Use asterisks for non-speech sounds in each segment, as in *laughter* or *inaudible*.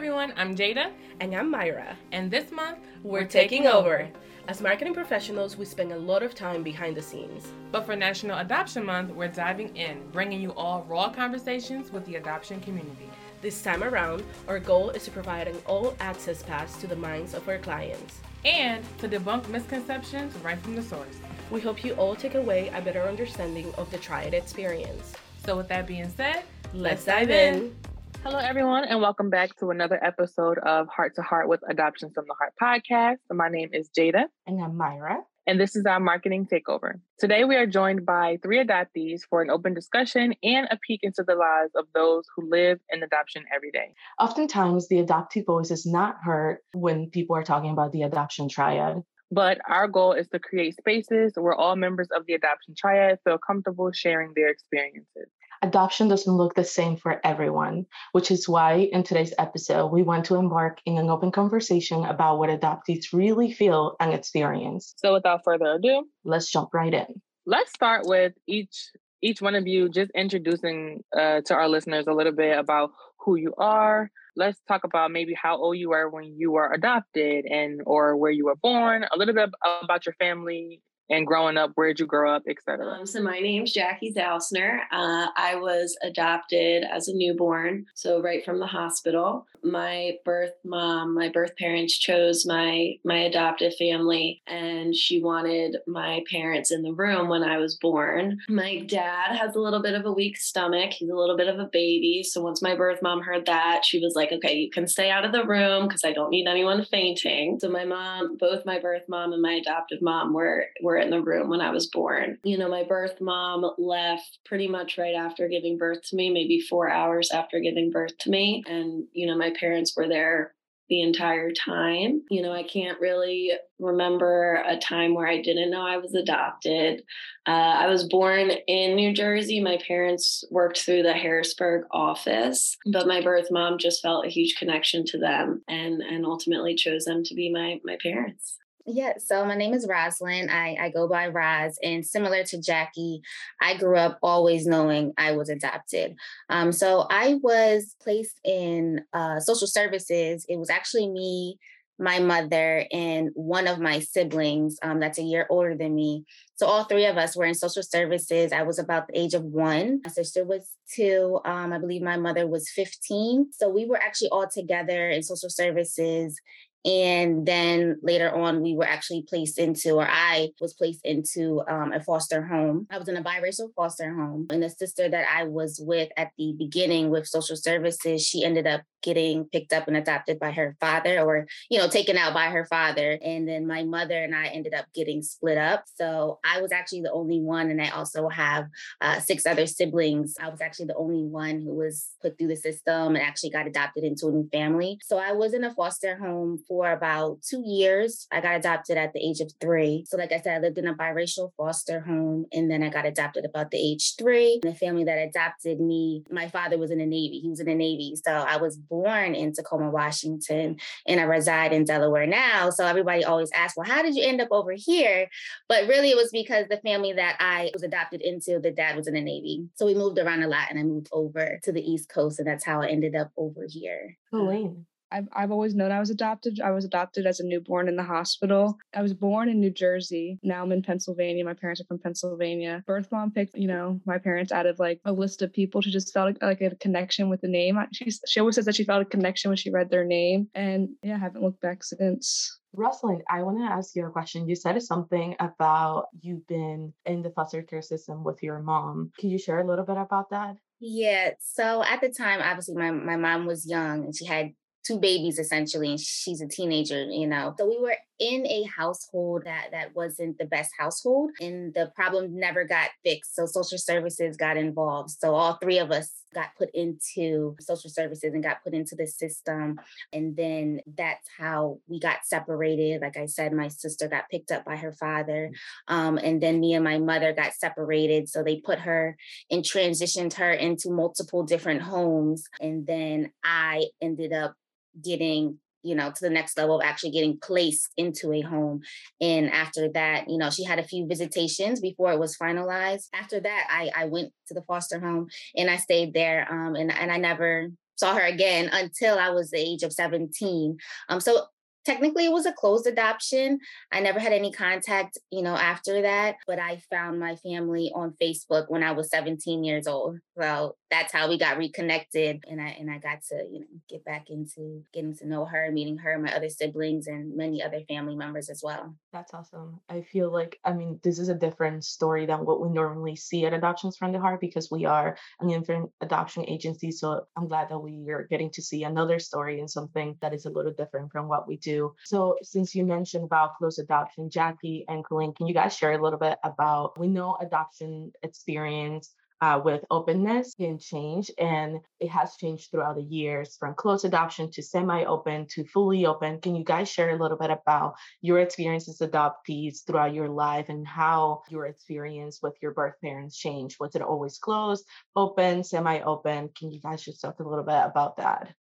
everyone, I'm Jada. And I'm Myra. And this month, we're, we're taking, taking over. over. As marketing professionals, we spend a lot of time behind the scenes. But for National Adoption Month, we're diving in, bringing you all raw conversations with the adoption community. This time around, our goal is to provide an all access pass to the minds of our clients and to debunk misconceptions right from the source. We hope you all take away a better understanding of the Triad experience. So, with that being said, let's, let's dive in. in. Hello, everyone, and welcome back to another episode of Heart to Heart with Adoption from the Heart podcast. My name is Jada. And I'm Myra. And this is our marketing takeover. Today, we are joined by three adoptees for an open discussion and a peek into the lives of those who live in adoption every day. Oftentimes, the adoptee voice is not heard when people are talking about the adoption triad. But our goal is to create spaces where all members of the adoption triad feel comfortable sharing their experiences adoption doesn't look the same for everyone, which is why in today's episode, we want to embark in an open conversation about what adoptees really feel and experience. So without further ado, let's jump right in. Let's start with each each one of you just introducing uh, to our listeners a little bit about who you are. Let's talk about maybe how old you were when you were adopted and or where you were born, a little bit about your family and growing up, where'd you grow up, etc. Um, so my name's Jackie Zausner. Uh, I was adopted as a newborn, so right from the hospital. My birth mom, my birth parents chose my my adoptive family, and she wanted my parents in the room when I was born. My dad has a little bit of a weak stomach. He's a little bit of a baby, so once my birth mom heard that, she was like, "Okay, you can stay out of the room because I don't need anyone fainting." So my mom, both my birth mom and my adoptive mom, were were in the room when I was born. You know, my birth mom left pretty much right after giving birth to me, maybe four hours after giving birth to me. And, you know, my parents were there the entire time. You know, I can't really remember a time where I didn't know I was adopted. Uh, I was born in New Jersey. My parents worked through the Harrisburg office, but my birth mom just felt a huge connection to them and and ultimately chose them to be my my parents. Yeah, so my name is Roslyn. I, I go by Roz, and similar to Jackie, I grew up always knowing I was adopted. Um, so I was placed in uh, social services. It was actually me, my mother, and one of my siblings um, that's a year older than me. So all three of us were in social services. I was about the age of one. My sister was two. Um, I believe my mother was 15. So we were actually all together in social services and then later on, we were actually placed into, or I was placed into um, a foster home. I was in a biracial foster home. And the sister that I was with at the beginning with social services, she ended up getting picked up and adopted by her father or you know taken out by her father and then my mother and i ended up getting split up so i was actually the only one and i also have uh, six other siblings i was actually the only one who was put through the system and actually got adopted into a new family so i was in a foster home for about two years i got adopted at the age of three so like i said i lived in a biracial foster home and then i got adopted about the age three the family that adopted me my father was in the navy he was in the navy so i was born in Tacoma, Washington, and I reside in Delaware now. So everybody always asks, well, how did you end up over here? But really, it was because the family that I was adopted into, the dad was in the Navy. So we moved around a lot and I moved over to the East Coast. And that's how I ended up over here. Oh, Colleen. I've I've always known I was adopted. I was adopted as a newborn in the hospital. I was born in New Jersey. Now I'm in Pennsylvania. My parents are from Pennsylvania. Birth mom picked, you know, my parents out of like a list of people. She just felt like, like a connection with the name. She she always says that she felt a connection when she read their name, and yeah, I haven't looked back since. Roslyn, I want to ask you a question. You said something about you've been in the foster care system with your mom. Can you share a little bit about that? Yeah. So at the time, obviously, my, my mom was young and she had two babies essentially and she's a teenager you know. So we were in a household that that wasn't the best household and the problem never got fixed so social services got involved. So all three of us got put into social services and got put into the system and then that's how we got separated. Like i said my sister got picked up by her father um, and then me and my mother got separated so they put her and transitioned her into multiple different homes and then i ended up getting you know to the next level of actually getting placed into a home and after that you know she had a few visitations before it was finalized after that i i went to the foster home and i stayed there um and, and i never saw her again until I was the age of 17. Um, so technically it was a closed adoption. I never had any contact, you know, after that, but I found my family on Facebook when I was 17 years old. So that's how we got reconnected and I and I got to, you know, get back into getting to know her, meeting her, my other siblings and many other family members as well. That's awesome. I feel like I mean this is a different story than what we normally see at Adoptions from the Heart because we are an infant adoption agency. So I'm glad that we are getting to see another story and something that is a little different from what we do. So since you mentioned about close adoption, Jackie and Colleen, can you guys share a little bit about we know adoption experience uh, with openness can change and it has changed throughout the years from closed adoption to semi-open to fully open. Can you guys share a little bit about your experiences as adoptees throughout your life and how your experience with your birth parents changed? Was it always closed open semi-open? Can you guys just talk a little bit about that?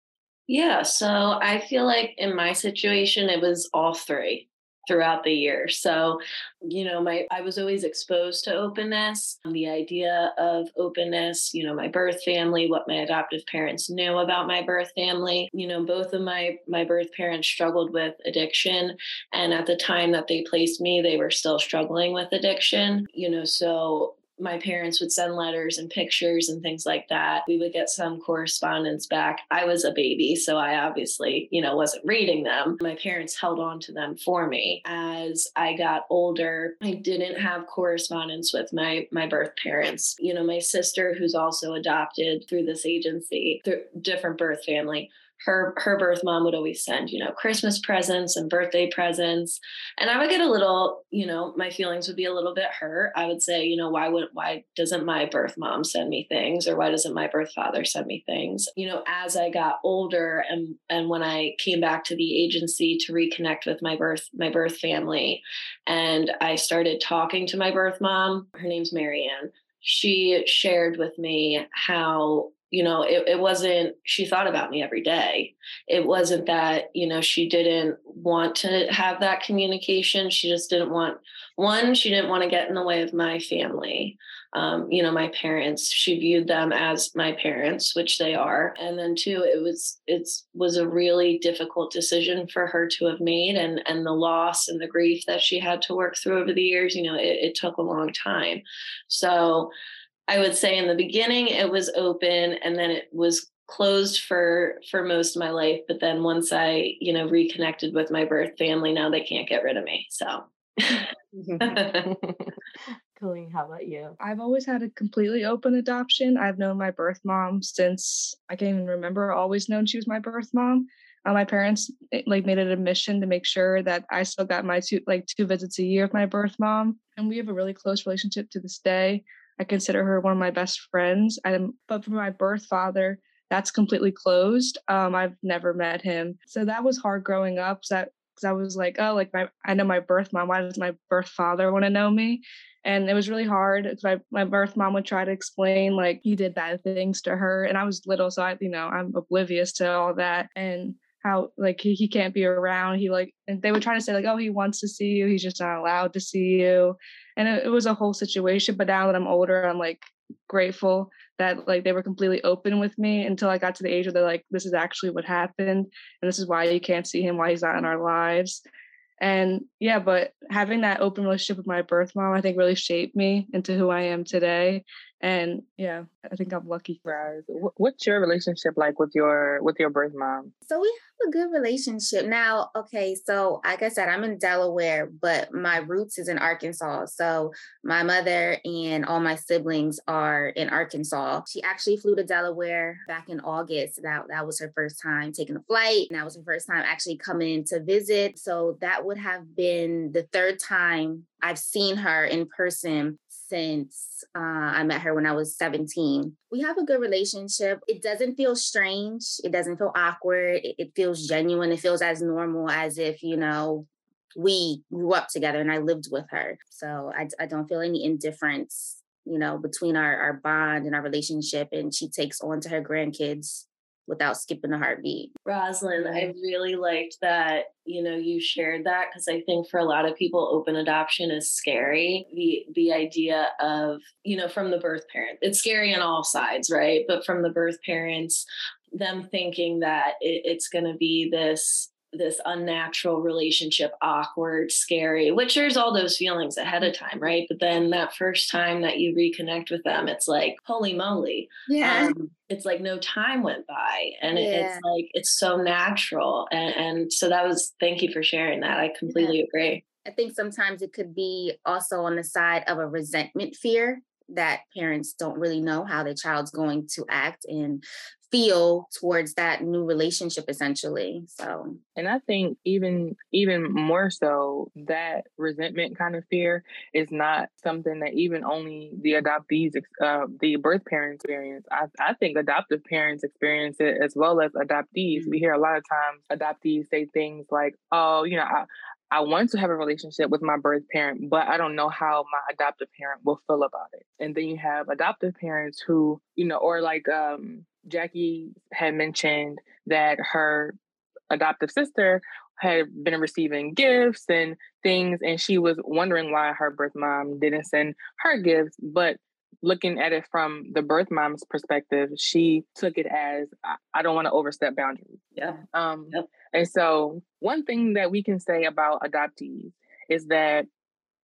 Yeah, so I feel like in my situation, it was all three throughout the year. So, you know, my I was always exposed to openness, the idea of openness, you know, my birth family, what my adoptive parents knew about my birth family. You know, both of my my birth parents struggled with addiction and at the time that they placed me, they were still struggling with addiction. You know, so my parents would send letters and pictures and things like that. We would get some correspondence back. I was a baby, so I obviously, you know, wasn't reading them. My parents held on to them for me. As I got older, I didn't have correspondence with my my birth parents. You know, my sister who's also adopted through this agency, through different birth family, her her birth mom would always send you know christmas presents and birthday presents. And i would get a little you know my feelings would be a little bit hurt. I would say you know why would why doesn't my birth mom send me things or why doesn't my birth father send me things? You know as i got older and and when i came back to the agency to reconnect with my birth my birth family and i started talking to my birth mom her name's marianne. She shared with me how you know it, it wasn't she thought about me every day. It wasn't that you know she didn't want to have that communication. She just didn't want one she didn't want to get in the way of my family. Um, you know my parents she viewed them as my parents which they are. And then two it was it was a really difficult decision for her to have made and and the loss and the grief that she had to work through over the years you know it, it took a long time. So I would say in the beginning it was open and then it was closed for for most of my life but then once I you know reconnected with my birth family now they can't get rid of me so *laughs* *laughs* Colleen, how about you? I've always had a completely open adoption. I've known my birth mom since I can't even remember. Always known she was my birth mom. Uh, my parents eh, like made it a mission to make sure that I still got my two like two visits a year with my birth mom, and we have a really close relationship to this day. I consider her one of my best friends. And but for my birth father, that's completely closed. Um, I've never met him, so that was hard growing up. That because I was like, oh, like my I know my birth mom. Why does my birth father want to know me? And it was really hard because my, my birth mom would try to explain like he did bad things to her, and I was little, so I you know I'm oblivious to all that and how like he, he can't be around. He like and they would try to say like, oh, he wants to see you. He's just not allowed to see you and it, it was a whole situation but now that i'm older i'm like grateful that like they were completely open with me until I got to the age where they're like, this is actually what happened, and this is why you can't see him, why he's not in our lives. And yeah, but having that open relationship with my birth mom, I think really shaped me into who I am today. And yeah, I think I'm lucky. Roz, what's your relationship like with your with your birth mom? So we have a good relationship now. Okay, so like I said, I'm in Delaware, but my roots is in Arkansas. So my mother and all my siblings are in Arkansas. She actually flew to Delaware back in August. That that was her first time taking a flight. And that was her first time actually coming to visit. So that would have been the third time I've seen her in person since uh, I met her when I was 17. We have a good relationship. It doesn't feel strange. It doesn't feel awkward. It, it feels genuine. It feels as normal as if, you know, we grew up together and I lived with her. So I, I don't feel any indifference, you know, between our, our bond and our relationship. And she takes on to her grandkids without skipping a heartbeat. Roslyn, I mm-hmm. really liked that, you know, you shared that because I think for a lot of people open adoption is scary. The the idea of, you know, from the birth parent. It's scary on all sides, right? But from the birth parents them thinking that it, it's going to be this this unnatural relationship, awkward, scary, which there's all those feelings ahead of time, right? But then that first time that you reconnect with them, it's like, holy moly. Yeah. Um, it's like no time went by. And it, Yeah. it's like, it's so natural. And, and so that was, thank you for sharing that. I completely agree. I think sometimes it could be also on the side of a resentment fear that parents don't really know how their child's going to act and feel towards that new relationship essentially. So And I think even even more so that resentment kind of fear is not something that even only the adoptees, uh, the birth parents experience. I, I think adoptive parents experience it as well as adoptees. We hear a lot of times adoptees say things like, "Oh, you know, I, I want to have a relationship with my birth parent, but I don't know how my adoptive parent will feel about it." And then you have adoptive parents who, you know, or like um, Jackie had mentioned that her adoptive sister had been receiving gifts and things, and she was wondering why her birth mom didn't send her gifts. But looking at it from the birth mom's perspective, she took it as I, don't want to overstep boundaries. Yeah. Um, Yep. And so, one thing that we can say about adoptees is that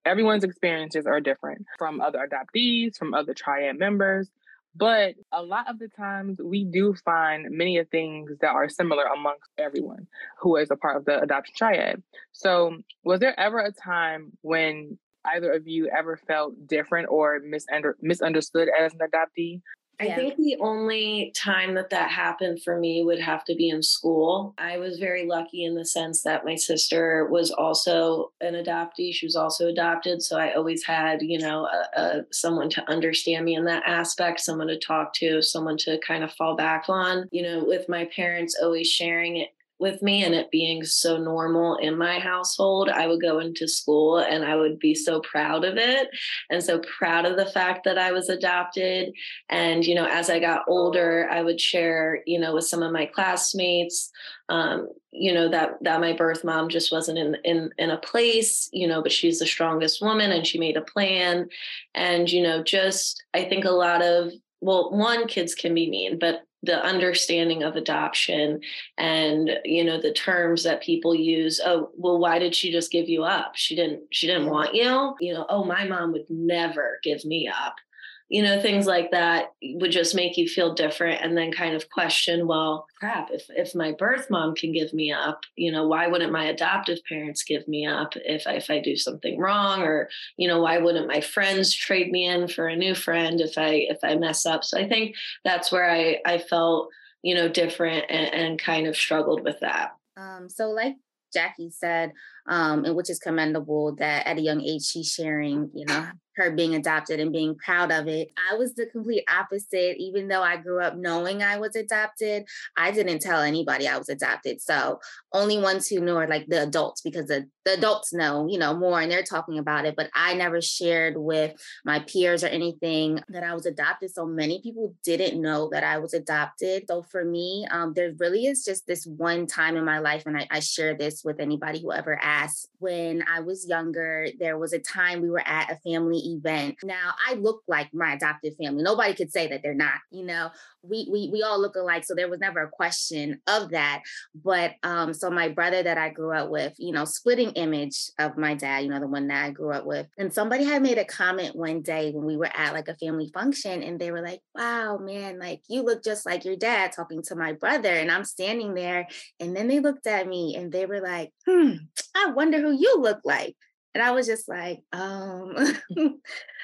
everyone's experiences are different from other adoptees, from other triad members. But a lot of the times, we do find many of things that are similar amongst everyone who is a part of the adoption triad. So, was there ever a time when either of you ever felt different or misunder- misunderstood as an adoptee? I Yeah. think the only time that that happened for me would have to be in school. I was very lucky in the sense that my sister was also an adoptee. She was also adopted, so I always had, you know, a, a, someone to understand me in that aspect, someone to talk to, someone to kind of fall back on. You know, with my parents always sharing it with me and it being so normal in my household, I would go into school and I would be so proud of it and so proud of the fact that I was adopted. And you know as i got older i would share you know with some of my classmates um, you know that that my birth mom just wasn't in in in a place you know but she's the strongest woman and she made a plan. And you know just i think a lot of well one kids can be mean but the understanding of adoption and you know the terms that people use oh well why did she just give you up? She didn't she didn't want you. You know oh my mom would never give me up you know things like that would just make you feel different and then kind of question well crap if if my birth mom can give me up you know why wouldn't my adoptive parents give me up if I, if I do something wrong? Or you know why wouldn't my friends trade me in for a new friend if I if I mess up? So I think that's where I I felt you know different and, and kind of struggled with that. Um, so like Jackie said, um, and which is commendable that at a young age she's sharing, you know, her being adopted and being proud of it. I was the complete opposite. Even though I grew up knowing I was adopted, I didn't tell anybody I was adopted. So only ones who knew are like the adults because the, the adults know, you know, more and they're talking about it. But I never shared with my peers or anything that I was adopted. So many people didn't know that I was adopted. So for me, um, there really is just this one time in my life, and I, I share this with anybody who ever When I was younger, there was a time we were at a family event. Now I look like my adopted family. Nobody could say that they're not. You know, we we we all look alike, so there was never a question of that. But um, so my brother that I grew up with, you know, splitting image of my dad, you know, the one that I grew up with, and somebody had made a comment one day when we were at like a family function, and they were like, "Wow, man, like you look just like your dad," talking to my brother, and I'm standing there, and then they looked at me and they were like, "Hmm, I wonder who you look like," and I was just like, um. *laughs*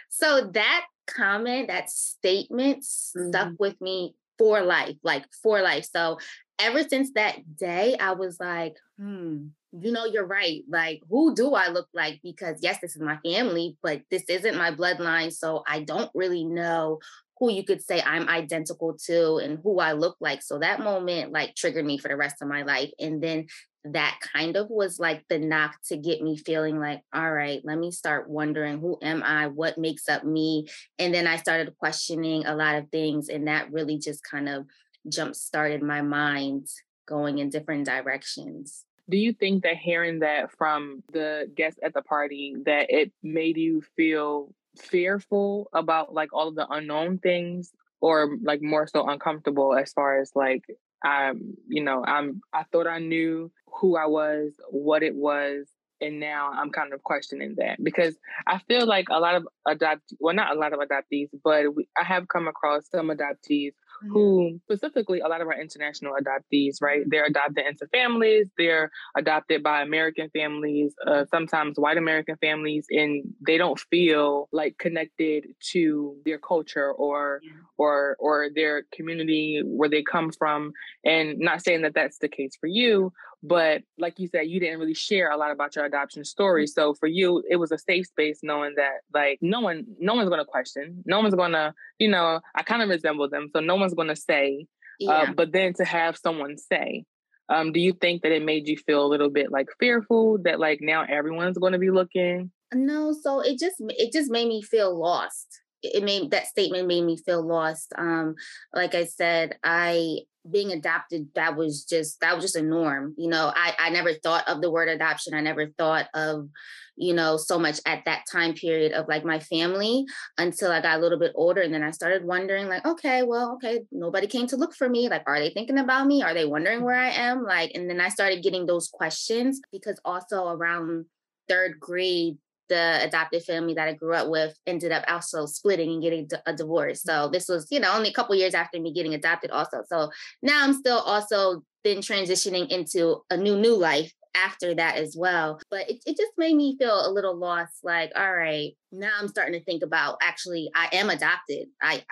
so that comment, that statement stuck with me for life, like for life. So ever since that day, I was like, hmm, you know, you're right. Like, who do I look like? Because yes, this is my family, but this isn't my bloodline. So I don't really know who you could say I'm identical to and who I look like. So that moment like triggered me for the rest of my life. And then that kind of was like the knock to get me feeling like, all right, let me start wondering who am I? What makes up me? And then I started questioning a lot of things. And that really just kind of jump started my mind going in different directions. Do you think that hearing that from the guests at the party that it made you feel fearful about like all of the unknown things or like more so uncomfortable as far as like I'm, you know, I'm I thought I knew who I was, what it was, and now I'm kind of questioning that because I feel like a lot of adopt well not a lot of adoptees, but we, I have come across some adoptees. Who specifically a lot of our international adoptees, right? They're adopted into families, they're adopted by American families, uh, sometimes white American families, and they don't feel like connected to their culture or yeah. or or their community where they come from. And not saying that that's the case for you, but like you said, you didn't really share a lot about your adoption story. So for you, it was a safe space knowing that like no one, no one's gonna question, no one's gonna, you know, I kind of resemble them, so no one's gonna say. Uh, yeah. Uh, but then to have someone say, um, do you think that it made you feel a little bit like fearful that like now everyone's going to be looking? No, so it just it just made me feel lost. It made that statement made me feel lost. Um, like I said, I being adopted that was just that was just a norm you know? I i never thought of the word adoption. I never thought of you know so much at that time period of like my family until i got a little bit older and then i started wondering like okay well okay nobody came to look for me. Like are they thinking about me? Are they wondering where i am? Like and then i started getting those questions because also around third grade the adopted family that I grew up with ended up also splitting and getting a divorce. So this was, you know, only a couple years after me getting adopted also. So now I'm still also then transitioning into a new new life after that as well. But it, it just made me feel a little lost like, all right, now I'm starting to think about actually I am adopted. I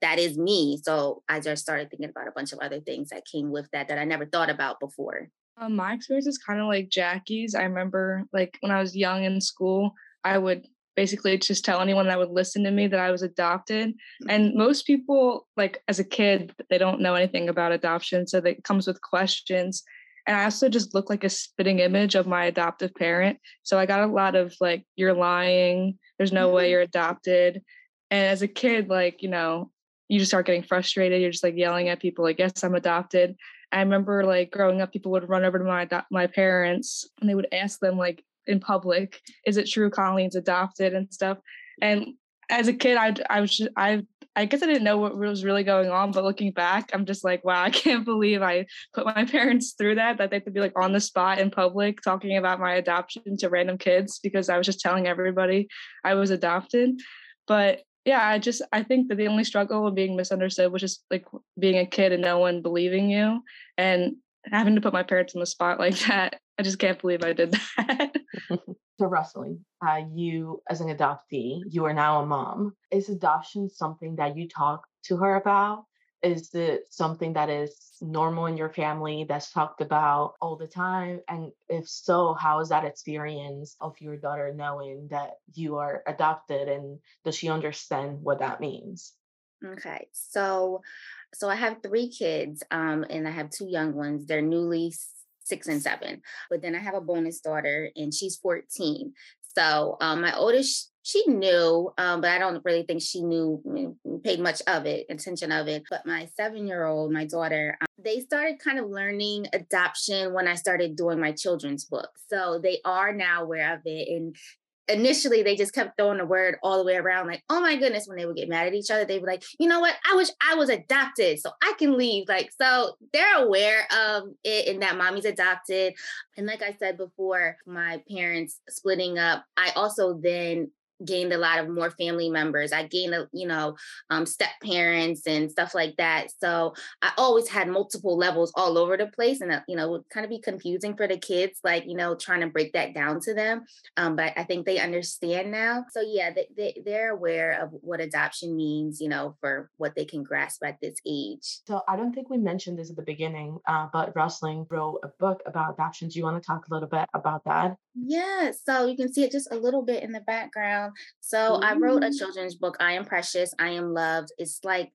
that is me. So I just started thinking about a bunch of other things that came with that that I never thought about before. Um, my experience is kind of like Jackie's. I remember like when I was young in school, I would basically just tell anyone that would listen to me that I was adopted. And most people, like as a kid, they don't know anything about adoption. So that comes with questions. And I also just look like a spitting image of my adoptive parent. So I got a lot of like, you're lying. There's no way mm-hmm. you're adopted. And as a kid, like, you know, you just start getting frustrated. You're just like yelling at people, like, yes, I'm adopted. I remember like growing up, people would run over to my my parents and they would ask them like, in public. Is it true Colleen's adopted and stuff? And as a kid, I I was just, I I guess I didn't know what was really going on, but looking back, I'm just like, wow, I *laughs* can't believe I put my parents through that. That they could be like on the spot in public talking about my adoption to random kids because I was just telling everybody I was adopted. But yeah, I just I think that the only struggle of being misunderstood was just like being a kid and no one believing you and having to put my parents on the spot like that I just can't believe I did that. *laughs* *laughs* so, Roslyn, uh, you as an adoptee, you are now a mom. Is adoption something that you talk to her about? Is it something that is normal in your family that's talked about all the time? And if so, how is that experience of your daughter knowing that you are adopted and does she understand what that means? Okay. So so I have three kids, um, and I have two young ones. They're newly six and seven. But then I have a bonus daughter and she's 14. So um, my oldest, she knew, um, but I don't really think she knew, paid much of it, attention of it. But my seven year old, my daughter, um, they started kind of learning adoption when I started doing my children's book. So they are now aware of it. And initially they just kept throwing the word all the way around like oh my goodness when they would get mad at each other they were like you know what? I wish i was adopted so i can leave. Like so they're aware of it and that mommy's adopted. And like i said before my parents splitting up i also then gained a lot of more family members. I gained, a, you know, um, step parents and stuff like that. So I always had multiple levels all over the place, and uh, you know, would kind of be confusing for the kids, like you know, trying to break that down to them. Um, but I think they understand now. So yeah, they, they they're aware of what adoption means, you know, for what they can grasp at this age. So I don't think we mentioned this at the beginning, uh, but Roslyn wrote a book about adoption. Do you want to talk a little bit about that? Yeah, so you can see it just a little bit in the background. So Ooh. I wrote a mm. children's book, I Am Precious, I Am Loved. It's like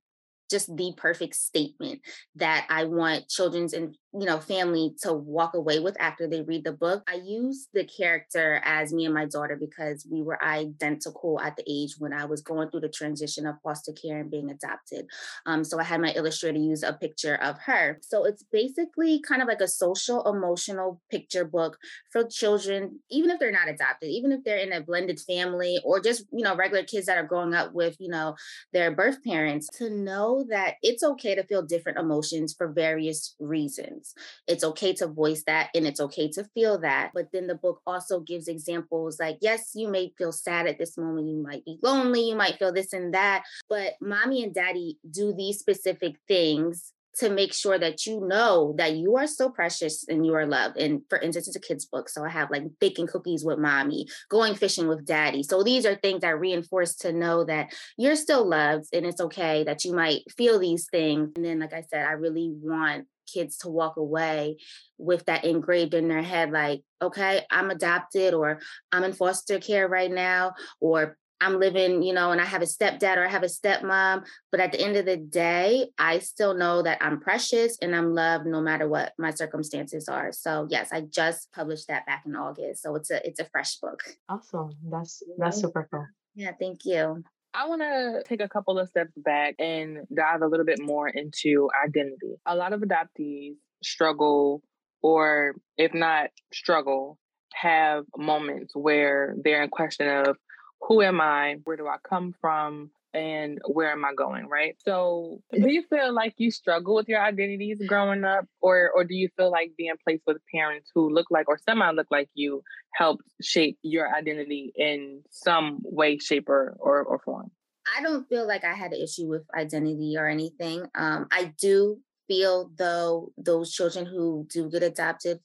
just the perfect statement that I want children's and you know, family to walk away with after they read the book. I use the character as me and my daughter because we were identical at the age when I was going through the transition of foster care and being adopted. Um, so I had my illustrator use a picture of her. So it's basically kind of like a social emotional picture book for children, even if they're not adopted, even if they're in a blended family or just, you know, regular kids that are growing up with, you know, their birth parents to know that it's okay to feel different emotions for various reasons. It's okay to voice that and it's okay to feel that. But then the book also gives examples like, yes, you may feel sad at this moment, you might be lonely, you might feel this and that, but mommy and daddy do these specific things to make sure that you know that you are so precious and you are loved. And for instance, it's a kid's book. So I have like baking cookies with mommy, going fishing with daddy. So these are things that reinforce to know that you're still loved and it's okay that you might feel these things. And then, like I said, I really want kids to walk away with that engraved in their head like okay i'm adopted or i'm in foster care right now or I'm living, you know, and I have a stepdad or I have a stepmom. But at the end of the day, I still know that I'm precious and I'm loved no matter what my circumstances are. So yes, I just published that back in August. So it's a it's a fresh book. Awesome. That's that's super cool. Yeah, thank you. I want to take a couple of steps back and dive a little bit more into identity. A lot of adoptees struggle, or if not struggle, have moments where they're in question of who am I? Where do I come from? And where am I going? Right. So, do you feel like you struggle with your identities growing up, or or do you feel like being placed with parents who look like or semi look like you helped shape your identity in some way, shape, or or, or form? I don't feel like I had an issue with identity or anything. Um, I do feel though those children who do get adopted,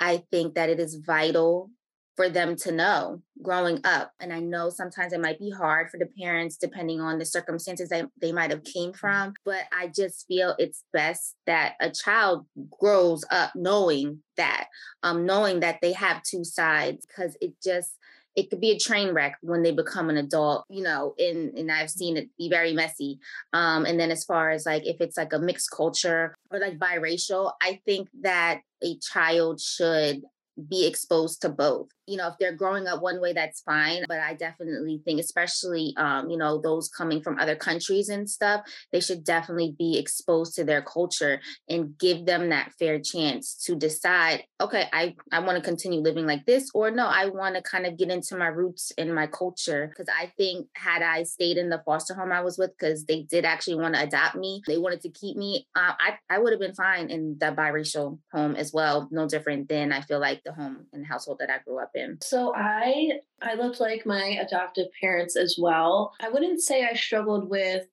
I think that it is vital for them to know growing up and i know sometimes it might be hard for the parents depending on the circumstances that they might have came mm-hmm. from but i just feel it's best that a child grows up knowing that um knowing that they have two sides because it just it could be a train wreck when they become an adult, you know, and, and I've seen it be very messy. Um, and then as far as like if it's like a mixed culture or like biracial, I think that a child should be exposed to both. You know if they're growing up one way that's fine but i definitely think especially um, you know those coming from other countries and stuff they should definitely be exposed to their culture and give them that fair chance to decide okay i i want to continue living like this or no i want to kind of get into my roots and my culture. Because i think had i stayed in the foster home i was with because they did actually want to adopt me they wanted to keep me uh, i i would have been fine in the biracial home as well no different than i feel like the home and household that i grew up in? So I I looked like my adoptive parents as well. I wouldn't say I struggled with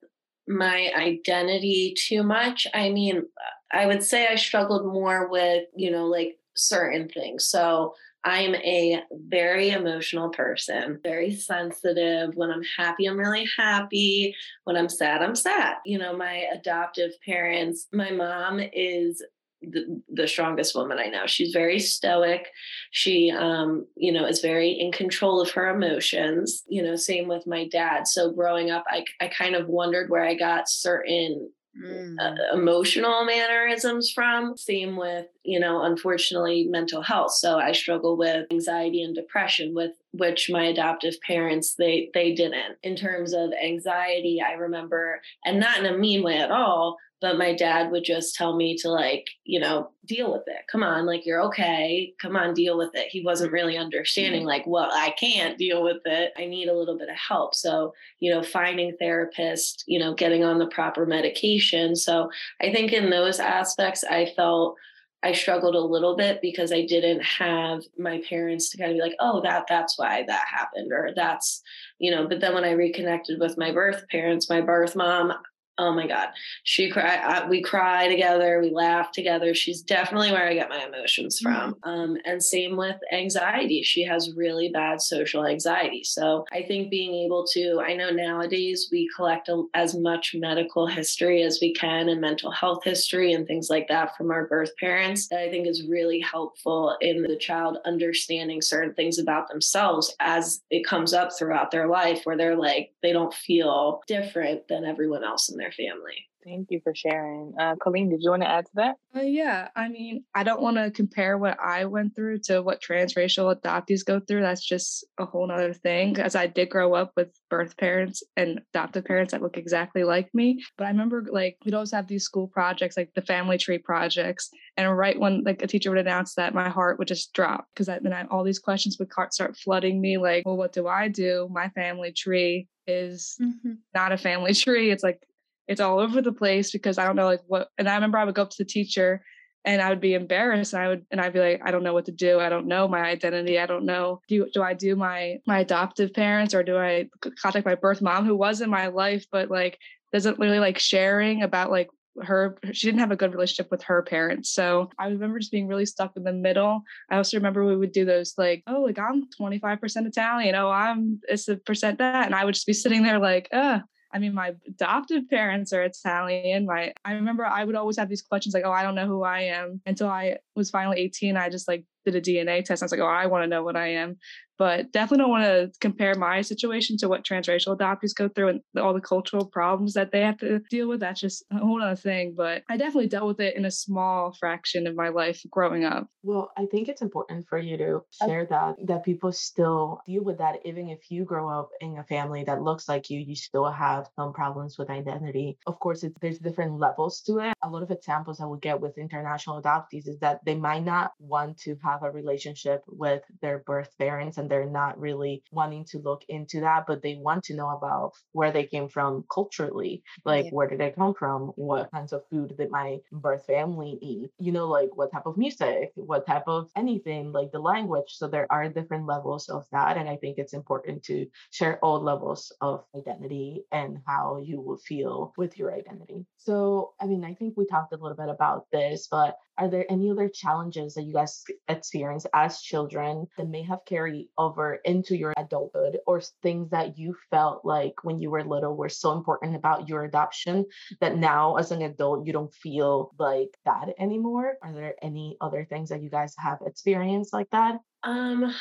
my identity too much. I mean, I would say I struggled more with, you know, like certain things. So I'm a very emotional person, very sensitive. When I'm happy, I'm really happy. When I'm sad, I'm sad. You know, my adoptive parents, my mom is the, the strongest woman I know. She's very stoic. She, um, you know, is very in control of her emotions. You know, same with my dad. So growing up, I, I kind of wondered where I got certain Mm. Uh, emotional mannerisms from. Same with, you know, unfortunately, mental health. So I struggle with anxiety and depression, with which my adoptive parents they they didn't. In terms of anxiety, I remember, and not in a mean way at all, but my dad would just tell me to like you know deal with it. Come on like you're okay. Come on deal with it. He wasn't really understanding mm-hmm. like well i can't deal with it. I need a little bit of help. So you know finding therapists you know getting on the proper medication. So i think in those aspects i felt I struggled a little bit because I didn't have my parents to kind of be like, oh, that that's why that happened, or that's, you know. But then when I reconnected with my birth parents, my birth mom, Oh my God. She cried. We cry together. We laugh together. She's definitely where I get my emotions from. Mm-hmm. Um, and same with anxiety. She has really bad social anxiety. So I think being able to, I know nowadays we collect a, as much medical history as we can and mental health history and things like that from our birth parents that I think is really helpful in the child understanding certain things about themselves as it comes up throughout their life where they're like, they don't feel different than everyone else in their family. Thank you for sharing. Uh, Colleen, did you want to add to that? Uh, yeah, I mean, I don't want to compare what I went through to what transracial adoptees go through. That's just a whole nother thing. As I did grow up with birth parents and adoptive parents that look exactly like me. But I remember like we'd always have these school projects, like the family tree projects. And right when like a teacher would announce that, my heart would just drop because then I, all these questions would start flooding me. Like, well, what do I do? My family tree is mm-hmm. not a family *laughs* tree. It's like it's all over the place because I don't know like what and I remember I would go up to the teacher and I would be embarrassed and I would and I'd be like I don't know what to do. I don't know my identity. I don't know. Do do I do my my adoptive parents or do I contact my birth mom who was in my life but like doesn't really like sharing about like her she didn't have a good relationship with her parents. So i remember just being really stuck in the middle. I also remember we would do those like oh like i'm 25% italian. Oh i'm it's a percent that. And i would just be sitting there like uh I mean, my adoptive parents are Italian. My I remember I would always have these questions like, oh, I don't know who I am until I was finally 18. I just like did a DNA test. I was like, oh, I want to know what I am but definitely don't want to compare my situation to what transracial adoptees go through and all the cultural problems that they have to deal with. That's just a whole other thing. But I definitely dealt with it in a small fraction of my life growing up. Well, I think it's important for you to share that that people still deal with that even if you grow up in a family that looks like you, you still have some problems with identity. Of course, there's different levels to it. A lot of examples I would get with international adoptees is that they might not want to have a relationship with their birth parents and they're not really wanting to look into that, but they want to know about where they came from culturally. Like, yeah. where did they come from? What kinds of food did my birth family eat? You know, like what type of music, what type of anything, like the language. So there are different levels of that. And I think it's important to share all levels of identity and how you will feel with your identity. So, I mean, I think we talked a little bit about this, but are there any other challenges that you guys experience as children that may have carried over into your adulthood or things that you felt like when you were little were so important about your adoption that now as an adult you don't feel like that anymore? Are there any other things that you guys have experienced like that? Um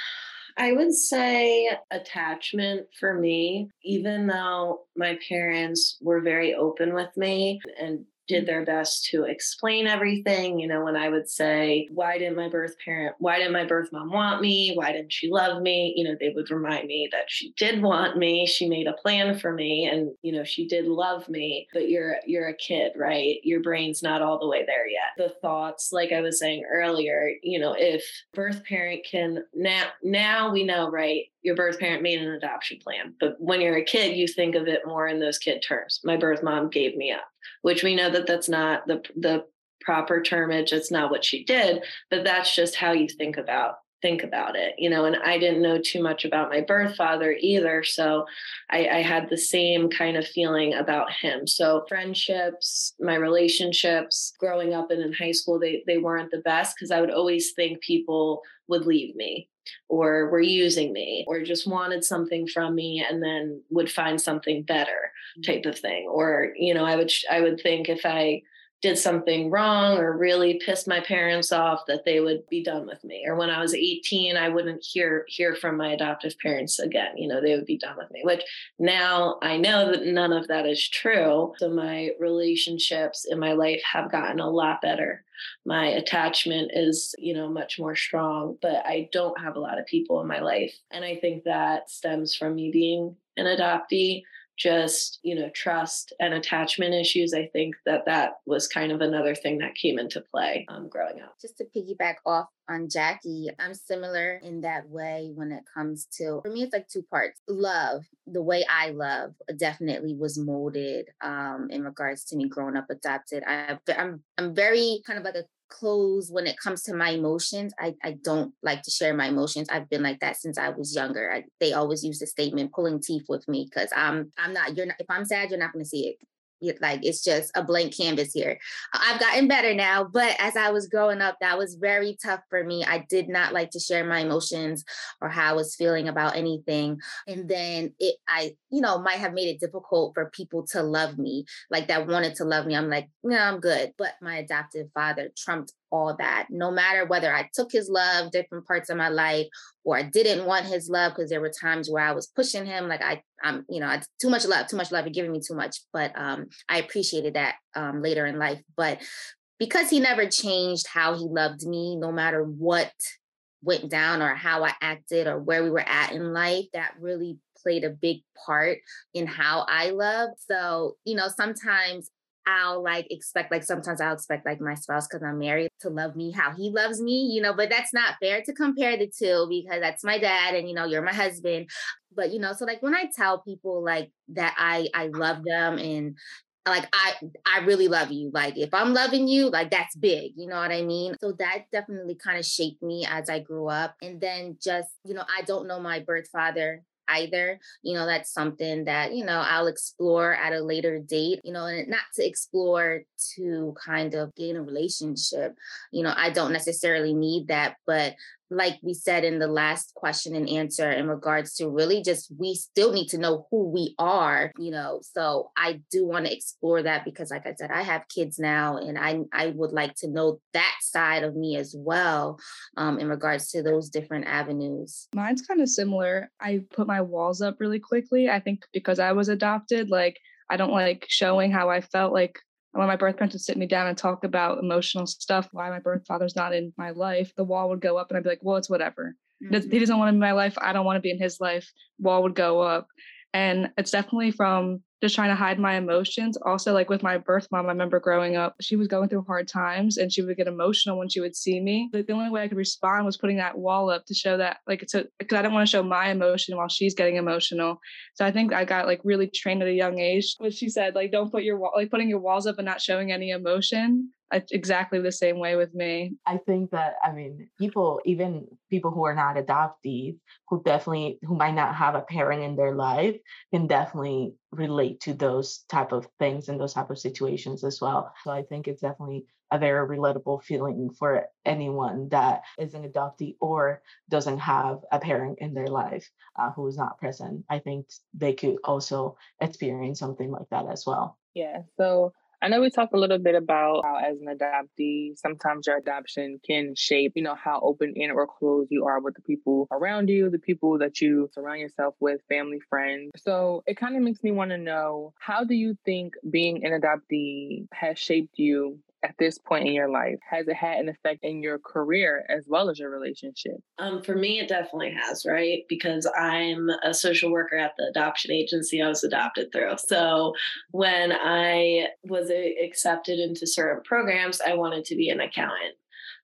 I would say attachment for me, even though my parents were very open with me and did their best to explain everything. You know, when I would say, why didn't my birth parent, why didn't my birth mom want me? Why didn't she love me? You know, they would remind me that she did want me. She made a plan for me and, you know, she did love me, but you're, you're a kid, right? Your brain's not all the way there yet. The thoughts, like I was saying earlier, you know, if birth parent can now, now we know, right? your birth parent made an adoption plan. But when you're a kid, you think of it more in those kid terms. My birth mom gave me up, which we know that that's not the the proper termage. It's not what she did, but that's just how you think about think about it, you know. And I didn't know too much about my birth father either, so I, I had the same kind of feeling about him. So friendships, my relationships, growing up and in high school, they they weren't the best because I would always think people would leave me or were using me or just wanted something from me and then would find something better mm. type of thing or you know i would i would think if i did something wrong or really pissed my parents off that they would be done with me. Or when i was 18 i wouldn't hear hear from my adoptive parents again you know they would be done with me which now i know that none of that is true. So my relationships in my life have gotten a lot better. My attachment is you know much more strong but i don't have a lot of people in my life. And i think that stems from me being an adoptee just you know trust and attachment issues i think that that was kind of another thing that came into play um, growing up. Just to piggyback off on jackie i'm similar in that way when it comes to for me it's like two parts. Love the way i love definitely was molded um, in regards to me growing up adopted. I, i'm i'm very kind of like a close when it comes to my emotions. I, I don't like to share my emotions. I've been like that since I was younger. I, they always use the statement pulling teeth with me because I'm I'm not you're not if I'm sad, you're not gonna see it like it's just a blank canvas here. I've gotten better now, but as I was growing up, that was very tough for me. I did not like to share my emotions or how I was feeling about anything. And then it I you know, might have made it difficult for people to love me, like that wanted to love me. I'm like, no, I'm good. But my adoptive father trumped all that. No matter whether I took his love different parts of my life or I didn't want his love because there were times where I was pushing him like I I'm you know, it's too much love, too much love, you're giving me too much, but um I appreciated that um later in life, but because he never changed how he loved me no matter what went down or how I acted or where we were at in life, that really played a big part in how I love. So, you know, sometimes I'll like expect like sometimes I'll expect like my spouse because I'm married to love me how he loves me, you know, but that's not fair to compare the two because that's my dad and you know you're my husband. But you know, so like when I tell people like that I I love them and like I I really love you. Like if I'm loving you, like that's big, you know what I mean? So that definitely kind of shaped me as I grew up. And then just, you know, I don't know my birth father either. You know, that's something that, you know, I'll explore at a later date, you know, and not to explore to kind of gain a relationship. You know, I don't necessarily need that, but like we said in the last question and answer in regards to really just we still need to know who we are you know? So i do want to explore that because like i said i have kids now and i i would like to know that side of me as well um, in regards to those different avenues. Mine's kind of similar. I put my walls up really quickly i think because i was adopted like i don't like showing how i felt like when my birth parents would sit me down and talk about emotional stuff, why my birth father's not in my life, the wall would go up and I'd be like, well, it's whatever. Mm-hmm. He doesn't want to be in my life. I don't want to be in his life. Wall would go up. And it's definitely from just trying to hide my emotions. Also, like with my birth mom, I remember growing up, she was going through hard times and she would get emotional when she would see me. Like the only way I could respond was putting that wall up to show that, like, it's because I didn't want to show my emotion while she's getting emotional. So I think I got like really trained at a young age. What she said, like, don't put your wall, like putting your walls up and not showing any emotion exactly the same way with me. I think that I mean people, even people who are not adoptees, who definitely who might not have a parent in their life, can definitely relate to those type of things and those type of situations as well. So I think it's definitely a very relatable feeling for anyone that is an adoptee or doesn't have a parent in their life uh, who is not present. I think they could also experience something like that as well. Yeah. So I know we talked a little bit about how, as an adoptee, sometimes your adoption can shape, you know, how open in or closed you are with the people around you, the people that you surround yourself with, family, friends. So it kind of makes me want to know how do you think being an adoptee has shaped you at this point in your life? Has it had an effect in your career as well as your relationship? Um, for me, it definitely has, right? Because I'm a social worker at the adoption agency I was adopted through. So when I was accepted into certain programs, I wanted to be an accountant.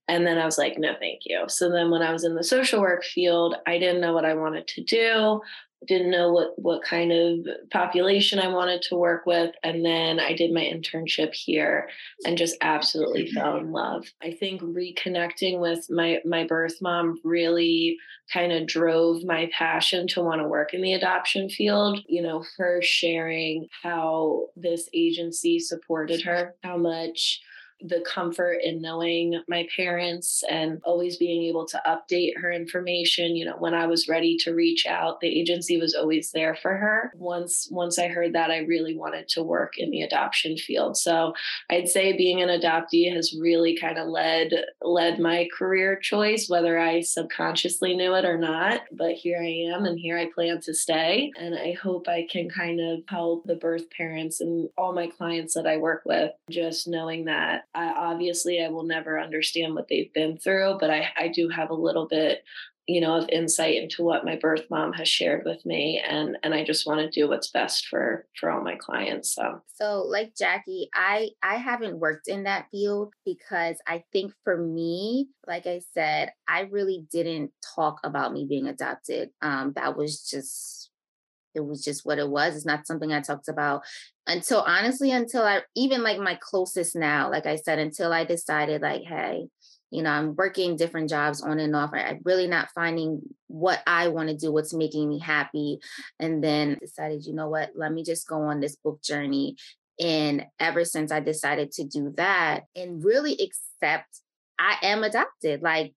And then I was like, no, thank you. So then when I was in the social work field, I didn't know what I wanted to do didn't know what what kind of population I wanted to work with and then I did my internship here and just absolutely mm-hmm. fell in love. I think reconnecting with my my birth mom really kind of drove my passion to want to work in the adoption field. You know, her sharing how this agency supported her, how much the comfort in knowing my parents and always being able to update her information you know when i was ready to reach out the agency was always there for her. Once once i heard that i really wanted to work in the adoption field. So i'd say being an adoptee has really kind of led led my career choice whether i subconsciously knew it or not but here i am and here i plan to stay and i hope i can kind of help the birth parents and all my clients that i work with just knowing that I obviously I will never understand what they've been through, but I, I do have a little bit, you know, of insight into what my birth mom has shared with me. And and I just want to do what's best for for all my clients. So so like Jackie, I I haven't worked in that field because I think for me, like I said, I really didn't talk about me being adopted. Um, that was just it was just what it was. It's not something I talked about until honestly, until I even like my closest now, like I said, until I decided, like, hey, you know, I'm working different jobs on and off. I'm really not finding what I want to do, what's making me happy. And then decided, you know what, let me just go on this book journey. And ever since I decided to do that and really accept I am adopted, like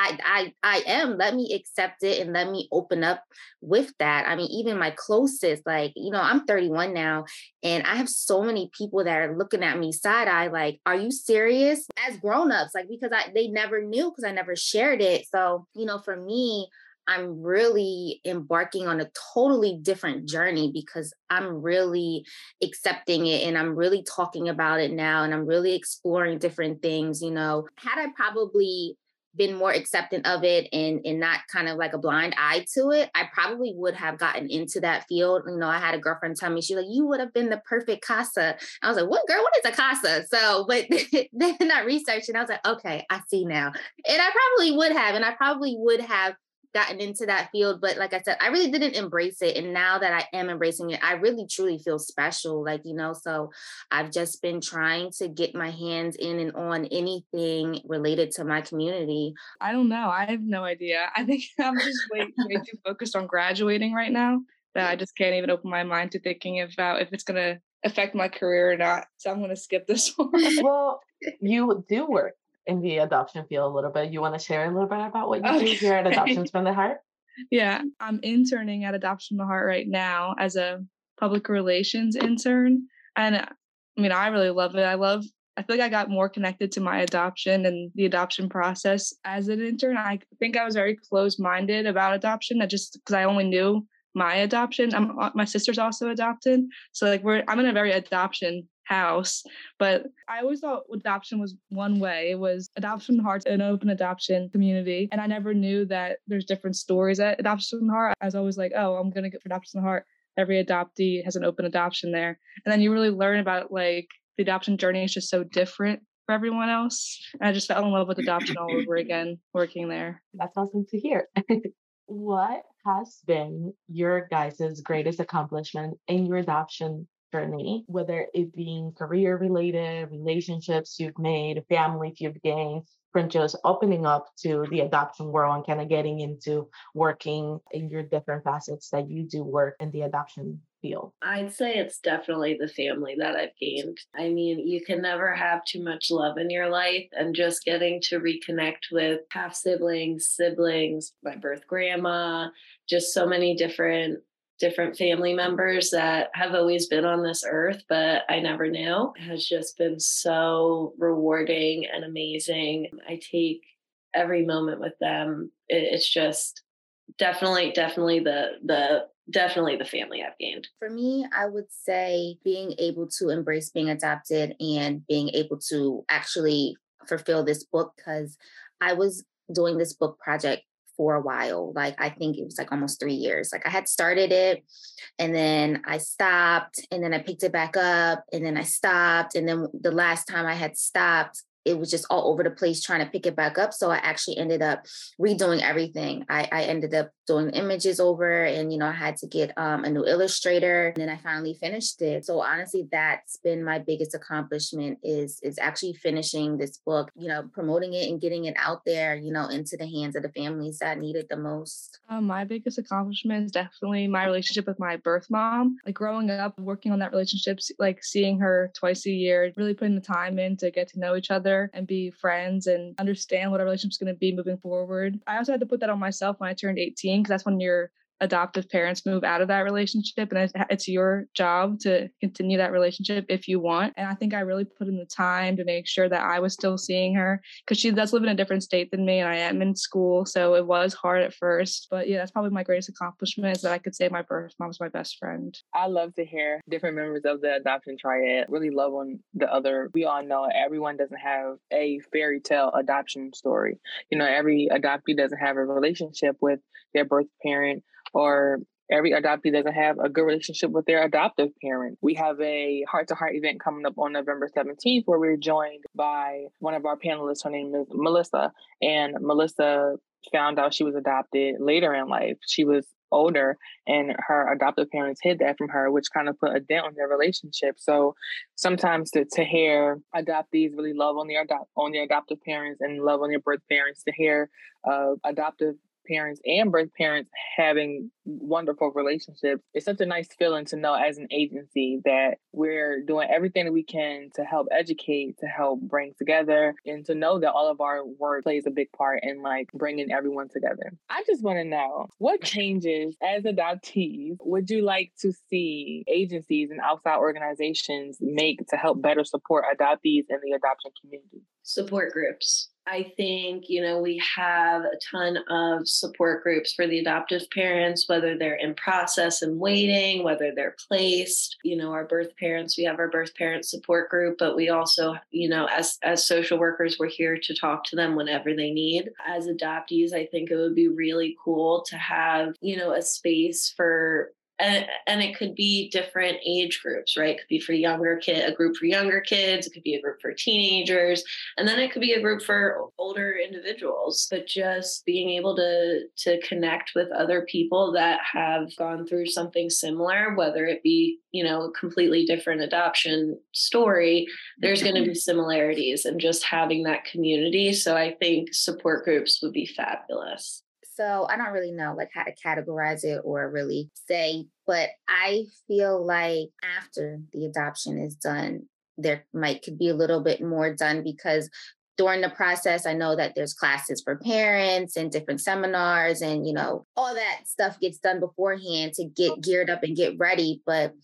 I I I am. Let me accept it and let me open up with that. I mean, even my closest, like, you know, I'm 31 now and I have so many people that are looking at me side eye, like, are you serious? As grown-ups, like because I they never knew because I never shared it. So, you know, for me, I'm really embarking on a totally different journey because I'm really accepting it and I'm really talking about it now and I'm really exploring different things. You know, had I probably been more accepting of it and and not kind of like a blind eye to it, I probably would have gotten into that field. You know, I had a girlfriend tell me, she's like, you would have been the perfect CASA. I was like, what girl, what is a CASA? So, *laughs* but then I researched and I was like, okay, I see now. And I probably would have, and I probably would have gotten into that field but like i said i really didn't embrace it and now that i am embracing it i really truly feel special like you know so i've just been trying to get my hands in and on anything related to my community. I don't know i have no idea i think *laughs* i'm just way, way too focused on graduating right now that i just can't even open my mind to thinking about if it's going to affect my career or not so i'm going to skip this *laughs* one. Well you do work in the adoption field a little bit. You want to share a little bit about what you okay. do here at Adoptions from the Heart? *laughs* Yeah, I'm interning at Adoption from the Heart right now as a public relations intern. And uh, I mean, I really love it. I love, I feel like I got more connected to my adoption and the adoption process as an intern. I think I was very close minded about adoption, I just because I only knew my adoption. I'm, uh, my sister's also adopted. So, like, we're, I'm in a very adoption house. But I always thought adoption was one way. It was adoption hearts, an open adoption community. And I never knew that there's different stories at Adoption Heart. I was always like, oh, I'm gonna get for Adoption Heart. Every adoptee has an open adoption there. And then you really learn about like the adoption journey is just so different for everyone else. And I just fell in love with adoption all over again working there. That's awesome to hear. *laughs* what has been your guys' greatest accomplishment in your adoption journey, whether it being career related, relationships you've made, families you've gained, from just opening up to the adoption world and kind of getting into working in your different facets that you do work in the adoption field? I'd say it's definitely the family that I've gained. I mean, you can never have too much love in your life, and just getting to reconnect with half siblings, siblings, my birth grandma, just so many different different family members that have always been on this earth, but I never knew. It has just been so rewarding and amazing. I take every moment with them. It's just definitely, definitely the the definitely the family I've gained. For me, I would say being able to embrace being adopted and being able to actually fulfill this book because I was doing this book project for a while. Like I think it was like almost three years. Like I had started it and then I stopped and then I picked it back up and then I stopped. And then the last time I had stopped, it was just all over the place trying to pick it back up. So I actually ended up redoing everything. I, I ended up doing images over and, you know, I had to get um, a new illustrator and then I finally finished it. So honestly, that's been my biggest accomplishment is, is actually finishing this book, you know, promoting it and getting it out there, you know, into the hands of the families that need it the most. Um, my biggest accomplishment is definitely my relationship with my birth mom. Like growing up, working on that relationship, like seeing her twice a year, really putting the time in to get to know each other and be friends and understand what our relationship's going to be moving forward. I also had to put that on myself when I turned 18 because that's when you're adoptive parents move out of that relationship and it's your job to continue that relationship if you want. And i think i really put in the time to make sure that i was still seeing her because she does live in a different state than me and i am in school so it was hard at first. But yeah that's probably my greatest accomplishment is that i could say my birth mom's my best friend. I love to hear different members of the adoption triad really love on the other. We all know everyone doesn't have a fairy tale adoption story. You know every adoptee doesn't have a relationship with their birth parent or every adoptee doesn't have a good relationship with their adoptive parent. We have a heart to heart event coming up on November 17th where we're joined by one of our panelists. Her name is Melissa. And Melissa found out she was adopted later in life. She was older and her adoptive parents hid that from her which kind of put a dent on their relationship so sometimes to, to hear adoptees really love on their adopt on their adoptive parents and love on their birth parents to hear uh, adoptive parents and birth parents having wonderful relationships. It's such a nice feeling to know as an agency that we're doing everything that we can to help educate, to help bring together, and to know that all of our work plays a big part in like bringing everyone together. I just want to know what changes as adoptees would you like to see agencies and outside organizations make to help better support adoptees in the adoption community? Support groups. I think, you know, we have a ton of support groups for the adoptive parents, whether they're in process and waiting, whether they're placed, you know, our birth parents, we have our birth parent support group, but we also, you know, as as social workers, we're here to talk to them whenever they need. As adoptees, I think it would be really cool to have, you know, a space for and, and it could be different age groups right? It could be for younger kid a group for younger kids it could be a group for teenagers and then it could be a group for older individuals. But just being able to to connect with other people that have gone through something similar whether it be you know a completely different adoption story there's going to be mm-hmm. similarities and just having that community. So i think support groups would be fabulous so I don't really know like how to categorize it or really say, but I feel like after the adoption is done, there might could be a little bit more done because during the process i know that there's classes for parents and different seminars and you know all that stuff gets done beforehand to get geared up and get ready but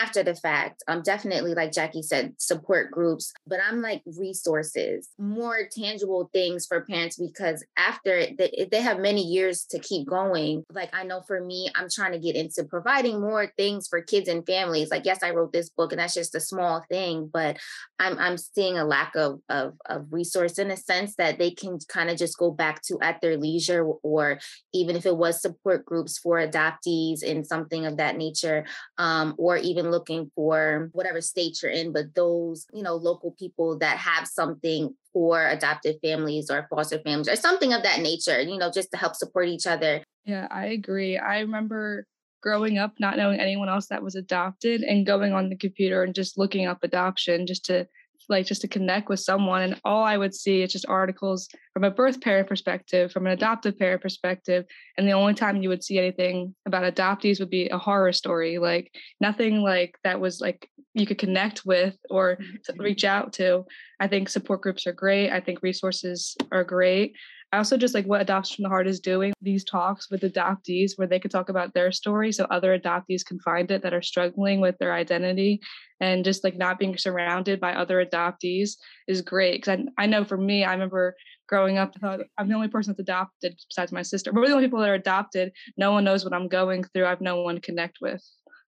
after the fact. Um, definitely, like Jackie said, support groups, but I'm like resources, more tangible things for parents because after they, they have many years to keep going. Like I know for me, I'm trying to get into providing more things for kids and families. Like, yes, I wrote this book and that's just a small thing, but I'm I'm seeing a lack of of, of resource in a sense that they can kind of just go back to at their leisure, or even if it was support groups for adoptees and something of that nature, um, or even even looking for whatever state you're in, but those, you know, local people that have something for adoptive families or foster families or something of that nature, you know, just to help support each other. Yeah, I agree. I remember growing up not knowing anyone else that was adopted and going on the computer and just looking up adoption just to like just to connect with someone and all i would see is just articles from a birth parent perspective from an adoptive parent perspective and the only time you would see anything about adoptees would be a horror story like nothing like that was like you could connect with or mm-hmm. reach out to. I think support groups are great. I think resources are great I also just like what Adoption from the Heart is doing these talks with adoptees where they could talk about their story so other adoptees can find it that are struggling with their identity and just like not being surrounded by other adoptees is great because I, I know for me i remember growing up i thought i'm the only person that's adopted besides my sister. We're the only people that are adopted no one knows what i'm going through. I have no one to connect with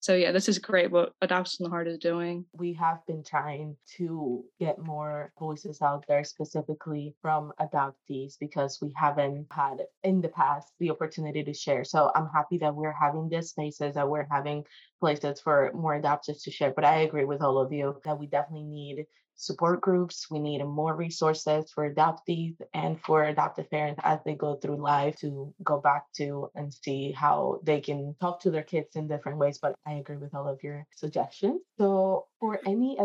so yeah this is great what adoption the heart is doing. We have been trying to get more voices out there specifically from adoptees because we haven't had in the past the opportunity to share. So i'm happy that we're having these spaces that we're having places for more adoptees to share but i agree with all of you that we definitely need support groups. We need more resources for adoptees and for adoptive parents as they go through life to go back to and see how they can talk to their kids in different ways. But I agree with all of your suggestions. So, for any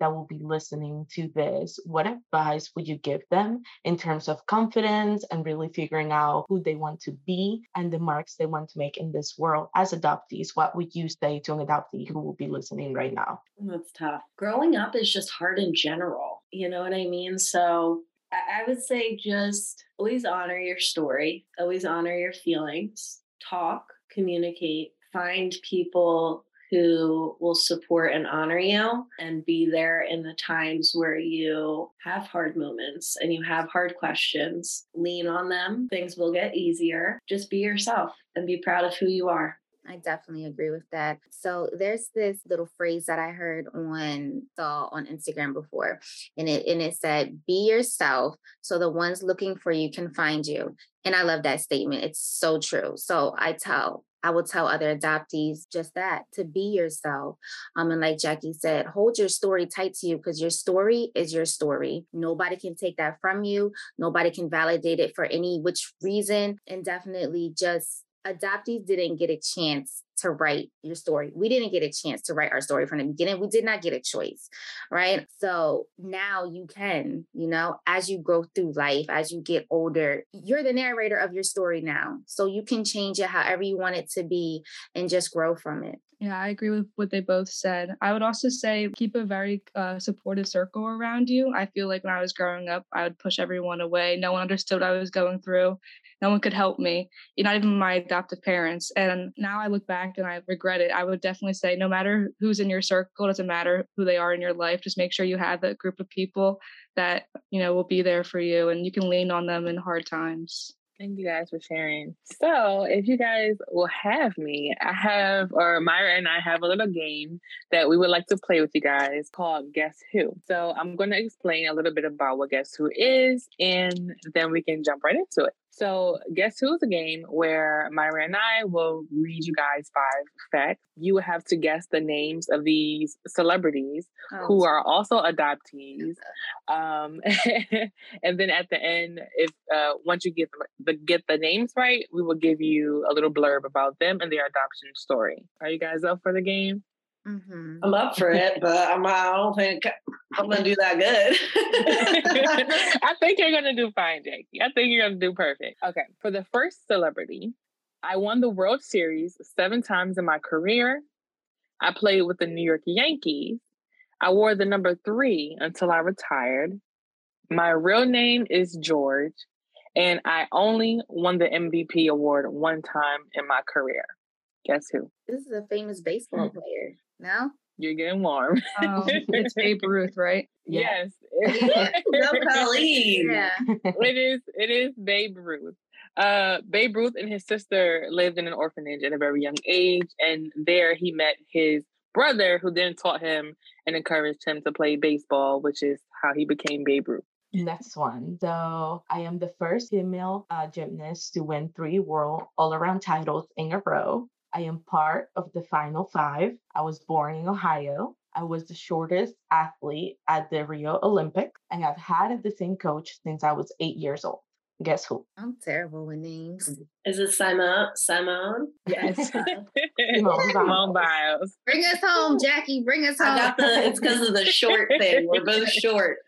that will be listening to this, what advice would you give them in terms of confidence and really figuring out who they want to be and the marks they want to make in this world as adoptees? What would you say to an adoptee who will be listening right now? That's tough. Growing up is just hard in general. You know what I mean? So I would say just always honor your story, always honor your feelings, talk, communicate, find people who will support and honor you and be there in the times where you have hard moments and you have hard questions. Lean on them. Things will get easier. Just be yourself and be proud of who you are. I definitely agree with that. So there's this little phrase that I heard on saw on Instagram before, and it and it said, "Be yourself, so the ones looking for you can find you." And I love that statement. It's so true. So I tell I will tell other adoptees just that to be yourself. Um, and like Jackie said, hold your story tight to you because your story is your story. Nobody can take that from you. Nobody can validate it for any which reason. And definitely just adoptees didn't get a chance to write your story. We didn't get a chance to write our story from the beginning. We did not get a choice, right? So now you can, you know, as you go through life, as you get older, you're the narrator of your story now. So you can change it however you want it to be and just grow from it. Yeah, I agree with what they both said. I would also say keep a very uh, supportive circle around you. I feel like when I was growing up, I would push everyone away. No one understood what I was going through. No one could help me, not even my adoptive parents. And now I look back and I regret it. I would definitely say no matter who's in your circle, doesn't matter who they are in your life, just make sure you have a group of people that, you know, will be there for you and you can lean on them in hard times. Thank you guys for sharing. So, if you guys will have me, I have, or Myra and I have a little game that we would like to play with you guys called Guess Who. So, I'm going to explain a little bit about what Guess Who is, and then we can jump right into it. So, Guess Who is a game where Myra and I will read you guys five facts. You will have to guess the names of these celebrities oh. who are also adoptees. *laughs* Um, *laughs* and then at the end, if uh, once you get the get the names right, we will give you a little blurb about them and their adoption story. Are you guys up for the game? Mm-hmm. I'm up for it, but I'm, I don't think I'm gonna do that good. *laughs* *laughs* I think you're gonna do fine, Jackie. I think you're gonna do perfect. Okay, for the first celebrity, I won the World Series seven times in my career. I played with the New York Yankees. I wore the number three until I retired. My real name is George, and I only won the MVP award one time in my career. Guess who? This is a famous baseball hmm. player. No? You're getting warm. Oh, *laughs* it's Babe Ruth, right? Yes. *laughs* yeah. It is it is Babe Ruth. Uh, Babe Ruth and his sister lived in an orphanage at a very young age, and there he met his brother, who then taught him and encouraged him to play baseball, which is how he became Babe Ruth. Next one. So I am the first female uh, gymnast to win three world all around titles in a row. I am part of the final five. I was born in Ohio. I was the shortest athlete at the Rio Olympics, and I've had the same coach since I was eight years old. Guess who? I'm terrible with names. Is it Simone? Simone? Yes. *laughs* *laughs* Simone Biles. Bring us home, Jackie. Bring us home. I got the. It's because of the short thing. We're *laughs* both short.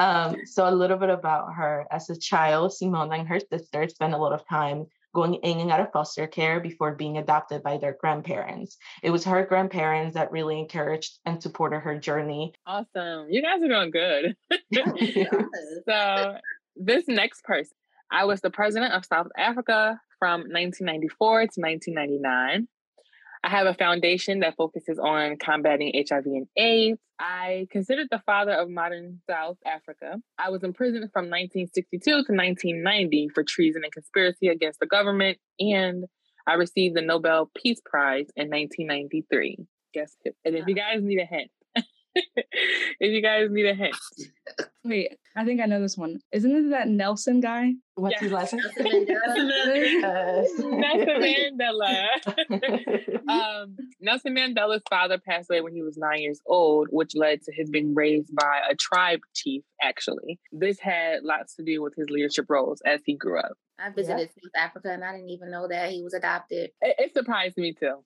um, so a little bit about her. As a child, Simone and her sister spent a lot of time going in and out of foster care before being adopted by their grandparents. It was her grandparents that really encouraged and supported her journey. Awesome. You guys are doing good. *laughs* *laughs* so, this next person, I was the president of South Africa from 1994 to 1999. I have a foundation that focuses on combating HIV and AIDS. I considered the father of modern South Africa. I was imprisoned from 1962 to 1990 for treason and conspiracy against the government, and I received the Nobel Peace Prize in 1993. Guess who? And if you guys need a hint, *laughs* if you guys need a hint. *laughs* Wait, I think I know this one. Isn't it that Nelson guy? What's yes. his last name? Nelson Mandela. *laughs* um, Nelson Mandela's father passed away when he was nine years old, which led to his being raised by a tribe chief, actually. This had lots to do with his leadership roles as he grew up. I visited yeah. South Africa and I didn't even know that he was adopted. It, it surprised me too.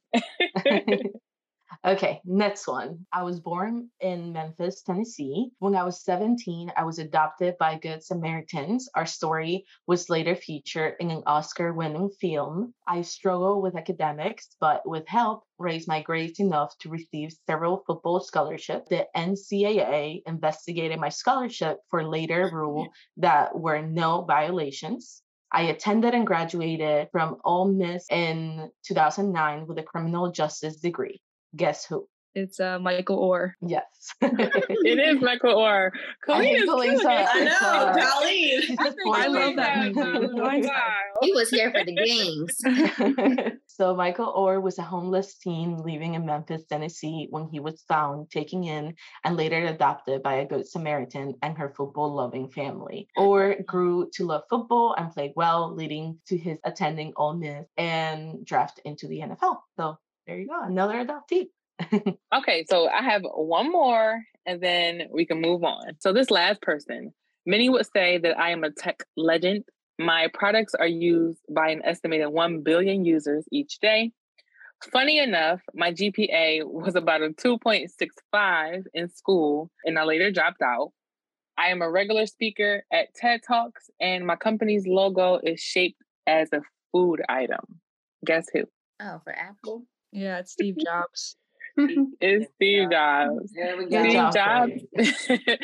Okay, next one. I was born in Memphis, Tennessee. When I was 17, I was adopted by Good Samaritans. Our story was later featured in an Oscar winning film. I struggle with academics, but with help, raised my grades enough to receive several football scholarships. The NCAA investigated my scholarship for later rule *laughs* that were no violations. I attended and graduated from Ole Miss in 2009 with a criminal justice degree guess who? It's uh, Michael Oher. Yes. *laughs* it is Michael Oher. Colleen is killing I know, Colleen. I, love that movie. *laughs* He was here for the games. *laughs* so Michael Oher was a homeless teen living in Memphis, Tennessee when he was found, taken in, and later adopted by a good Samaritan and her football-loving family. Oher grew to love football and played well, leading to his attending Ole Miss and draft into the NFL. So there you go, another adoptee. *laughs* okay, so I have one more and then we can move on. So, this last person, many would say that I am a tech legend My products are used by an estimated 1 billion users each day. Funny enough, my GPA was about a 2.65 in school, and I later dropped out. I am a regular speaker at TED Talks, and my company's logo is shaped as a food item. Guess who? Oh, for Apple. Yeah, it's Steve Jobs. *laughs* it's Steve Jobs. There. Steve Jobs. *laughs*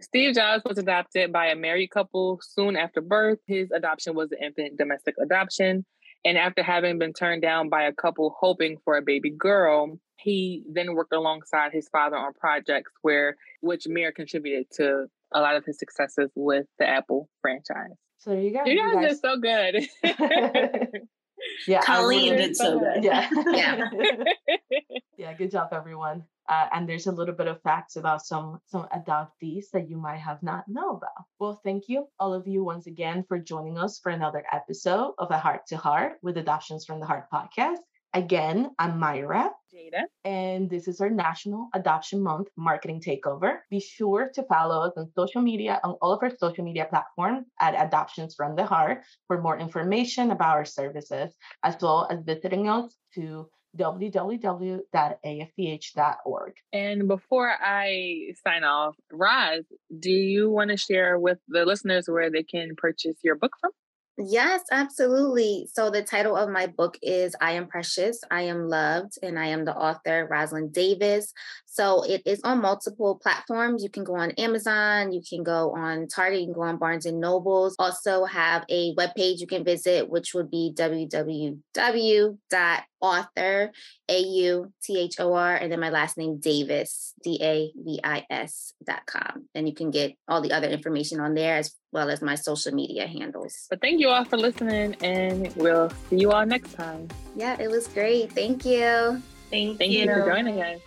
Steve Jobs was adopted by a married couple soon after birth. His adoption was an infant domestic adoption. And after having been turned down by a couple hoping for a baby girl, he then worked alongside his father on projects where which Mir contributed to a lot of his successes with the Apple franchise. So there you go. You guys are so good. *laughs* yeah, Colleen did so good. Yeah. *laughs* Yeah. *laughs* yeah, good job, everyone. Uh, and there's a little bit of facts about some some adoptees that you might have not know about. Well, thank you all of you once again for joining us for another episode of a Heart to Heart with Adoptions from the Heart podcast. Again, I'm Myra, Jada. and this is our National Adoption Month marketing takeover. Be sure to follow us on social media on all of our social media platforms at Adoptions from the Heart for more information about our services, as well as visiting us to www.afth.org. And before I sign off, Roz, do you want to share with the listeners where they can purchase your book from? Yes, absolutely. So the title of my book is I Am Precious, I Am Loved, and I am the author, Roslyn Davis. So it is on multiple platforms. You can go on Amazon, you can go on Target, you can go on Barnes and Nobles. Also have a webpage you can visit, which would be www.author, A-U-T-H-O-R, A U T H O R, and then my last name, Davis, D-A-V-I-S dot com. And you can get all the other information on there as well as my social media handles. But thank you all for listening, and we'll see you all next time. Yeah, it was great. Thank you. Thank, Thank you, for joining us.